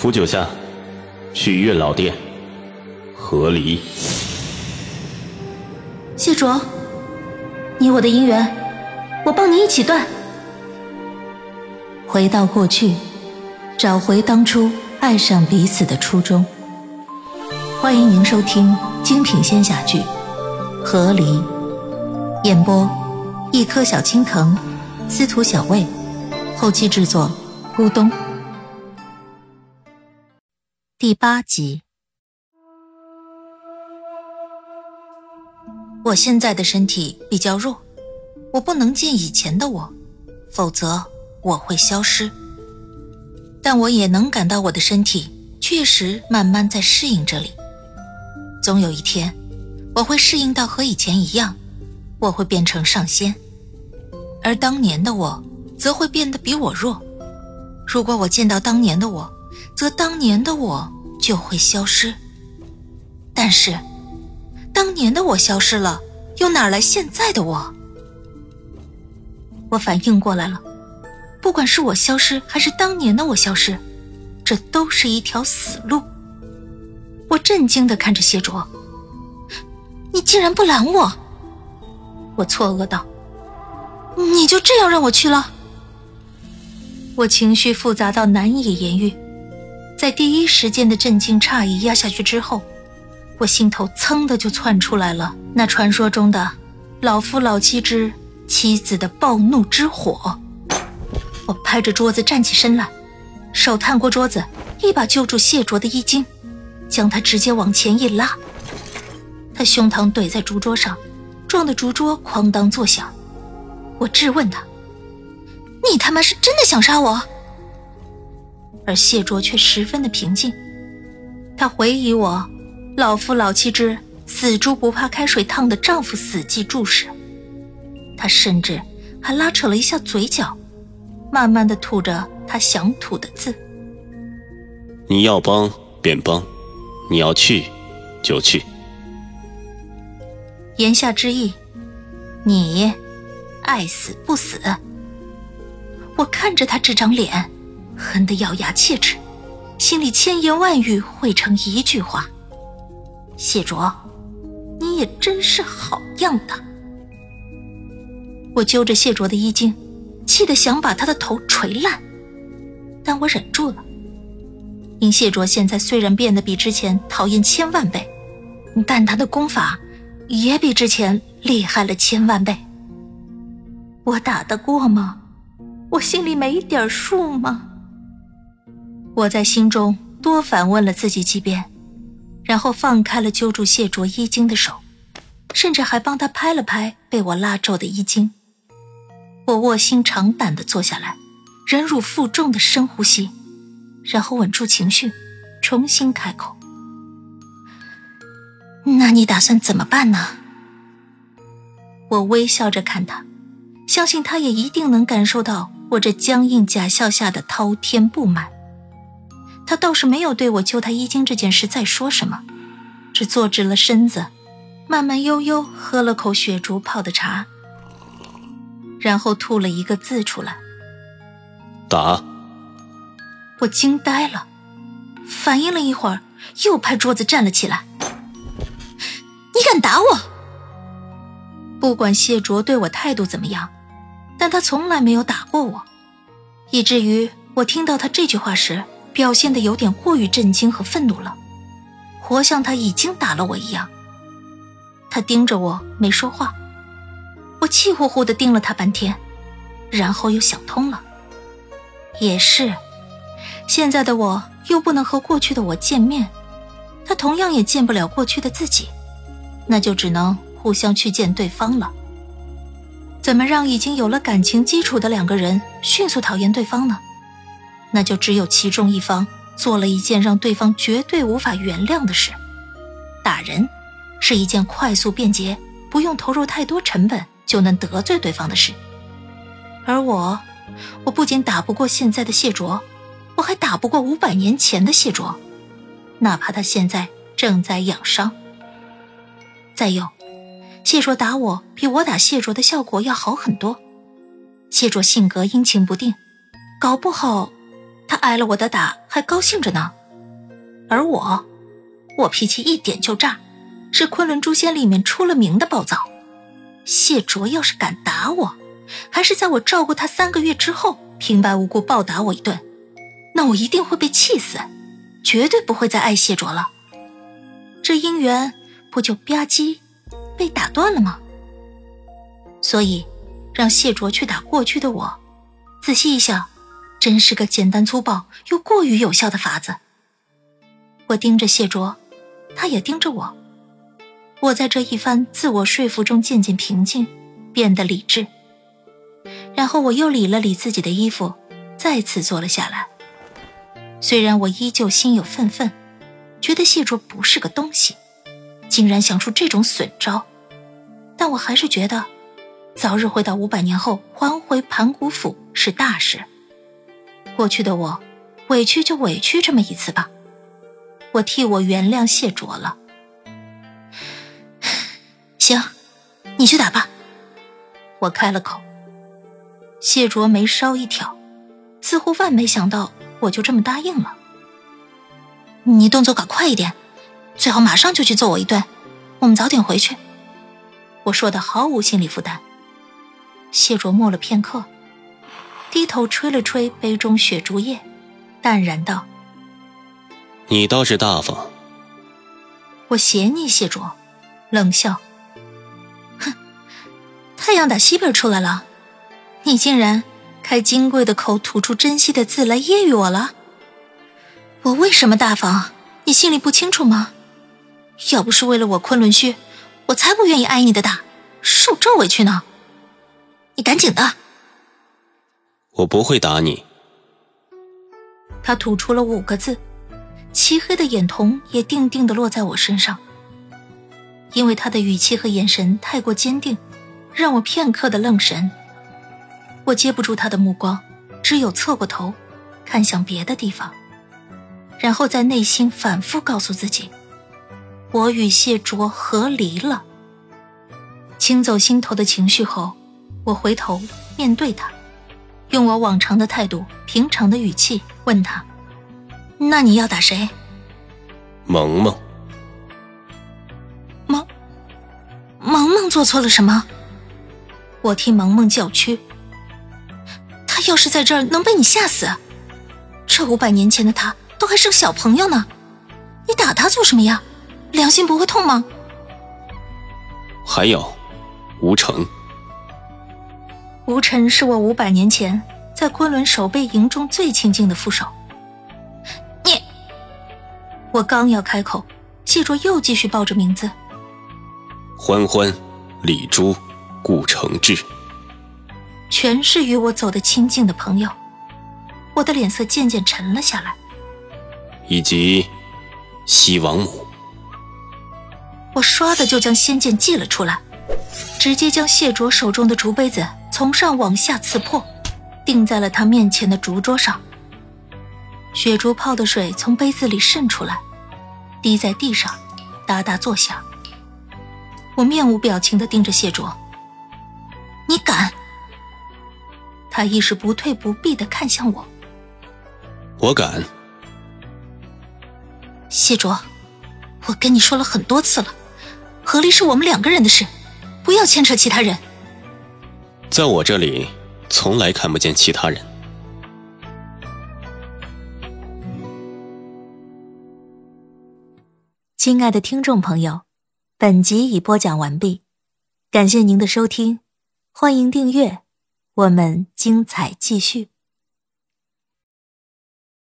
扶九下，去月老殿。和离。谢卓，你我的姻缘，我帮你一起断。回到过去，找回当初爱上彼此的初衷。欢迎您收听精品仙侠剧《和离》，演播：一颗小青藤，司徒小魏，后期制作：咕咚。第八集。我现在的身体比较弱，我不能见以前的我，否则我会消失。但我也能感到我的身体确实慢慢在适应这里。总有一天，我会适应到和以前一样，我会变成上仙，而当年的我则会变得比我弱。如果我见到当年的我，则当年的我就会消失。但是，当年的我消失了，又哪来现在的我？我反应过来了，不管是我消失，还是当年的我消失，这都是一条死路。我震惊的看着谢卓，你竟然不拦我！我错愕道：“你就这样让我去了？”我情绪复杂到难以言喻，在第一时间的震惊诧异压下去之后，我心头噌的就窜出来了那传说中的老夫老妻之妻子的暴怒之火。我拍着桌子站起身来，手探过桌子，一把揪住谢卓的衣襟。将他直接往前一拉，他胸膛怼在竹桌上，撞得竹桌哐当作响。我质问他：“你他妈是真的想杀我？”而谢卓却十分的平静，他回忆我老夫老妻之死猪不怕开水烫的丈夫死寂注视，他甚至还拉扯了一下嘴角，慢慢的吐着他想吐的字：“你要帮便帮。”你要去，就去。言下之意，你爱死不死。我看着他这张脸，恨得咬牙切齿，心里千言万语汇成一句话：谢卓，你也真是好样的。我揪着谢卓的衣襟，气得想把他的头锤烂，但我忍住了。因谢卓现在虽然变得比之前讨厌千万倍，但他的功法也比之前厉害了千万倍。我打得过吗？我心里没点数吗？我在心中多反问了自己几遍，然后放开了揪住谢卓衣襟的手，甚至还帮他拍了拍被我拉皱的衣襟。我卧薪尝胆地坐下来，忍辱负重的深呼吸。然后稳住情绪，重新开口：“那你打算怎么办呢？”我微笑着看他，相信他也一定能感受到我这僵硬假笑下的滔天不满。他倒是没有对我揪他衣襟这件事再说什么，只坐直了身子，慢慢悠悠喝了口雪竹泡的茶，然后吐了一个字出来：“打。”我惊呆了，反应了一会儿，又拍桌子站了起来。你敢打我？不管谢卓对我态度怎么样，但他从来没有打过我，以至于我听到他这句话时，表现的有点过于震惊和愤怒了，活像他已经打了我一样。他盯着我没说话，我气呼呼的盯了他半天，然后又想通了，也是。现在的我又不能和过去的我见面，他同样也见不了过去的自己，那就只能互相去见对方了。怎么让已经有了感情基础的两个人迅速讨厌对方呢？那就只有其中一方做了一件让对方绝对无法原谅的事。打人是一件快速便捷、不用投入太多成本就能得罪对方的事，而我，我不仅打不过现在的谢卓。我还打不过五百年前的谢卓，哪怕他现在正在养伤。再有，谢卓打我比我打谢卓的效果要好很多。谢卓性格阴晴不定，搞不好他挨了我的打还高兴着呢。而我，我脾气一点就炸，是昆仑诛仙里面出了名的暴躁。谢卓要是敢打我，还是在我照顾他三个月之后平白无故暴打我一顿，那我一定会被气死，绝对不会再爱谢卓了。这姻缘不就吧唧被打断了吗？所以，让谢卓去打过去的我，仔细一想，真是个简单粗暴又过于有效的法子。我盯着谢卓，他也盯着我。我在这一番自我说服中渐渐平静，变得理智。然后我又理了理自己的衣服，再次坐了下来。虽然我依旧心有愤愤，觉得谢卓不是个东西，竟然想出这种损招，但我还是觉得，早日回到五百年后还回盘古府是大事。过去的我，委屈就委屈这么一次吧，我替我原谅谢卓了。行，你去打吧。我开了口。谢卓眉梢一挑，似乎万没想到我就这么答应了。你动作搞快一点，最好马上就去揍我一顿，我们早点回去。我说的毫无心理负担。谢卓默了片刻，低头吹了吹杯中雪竹叶，淡然道：“你倒是大方。”我斜睨谢卓，冷笑。哼太阳打西边出来了，你竟然开金贵的口吐出珍惜的字来揶揄我了。我为什么大方？你心里不清楚吗？要不是为了我昆仑虚，我才不愿意挨你的打，受这委屈呢。你赶紧的！我不会打你。他吐出了五个字，漆黑的眼瞳也定定的落在我身上，因为他的语气和眼神太过坚定。让我片刻的愣神，我接不住他的目光，只有侧过头，看向别的地方，然后在内心反复告诉自己：我与谢卓和离了。清走心头的情绪后，我回头面对他，用我往常的态度、平常的语气问他：“那你要打谁？”萌萌。萌萌萌做错了什么？我替萌萌叫屈，他要是在这儿能被你吓死，这五百年前的他都还是个小朋友呢，你打他做什么呀？良心不会痛吗？还有，吴成，吴尘是我五百年前在昆仑守备营中最亲近的副手。你，我刚要开口，谢卓又继续报着名字：欢欢，李珠。顾承志，全是与我走得亲近的朋友，我的脸色渐渐沉了下来。以及西王母，我唰的就将仙剑祭了出来，直接将谢卓手中的竹杯子从上往下刺破，钉在了他面前的竹桌上。雪竹泡的水从杯子里渗出来，滴在地上，哒哒作响。我面无表情的盯着谢卓。你敢？他亦是不退不避的看向我。我敢。谢卓，我跟你说了很多次了，合离是我们两个人的事，不要牵扯其他人。在我这里，从来看不见其他人。亲爱的听众朋友，本集已播讲完毕，感谢您的收听。欢迎订阅，我们精彩继续。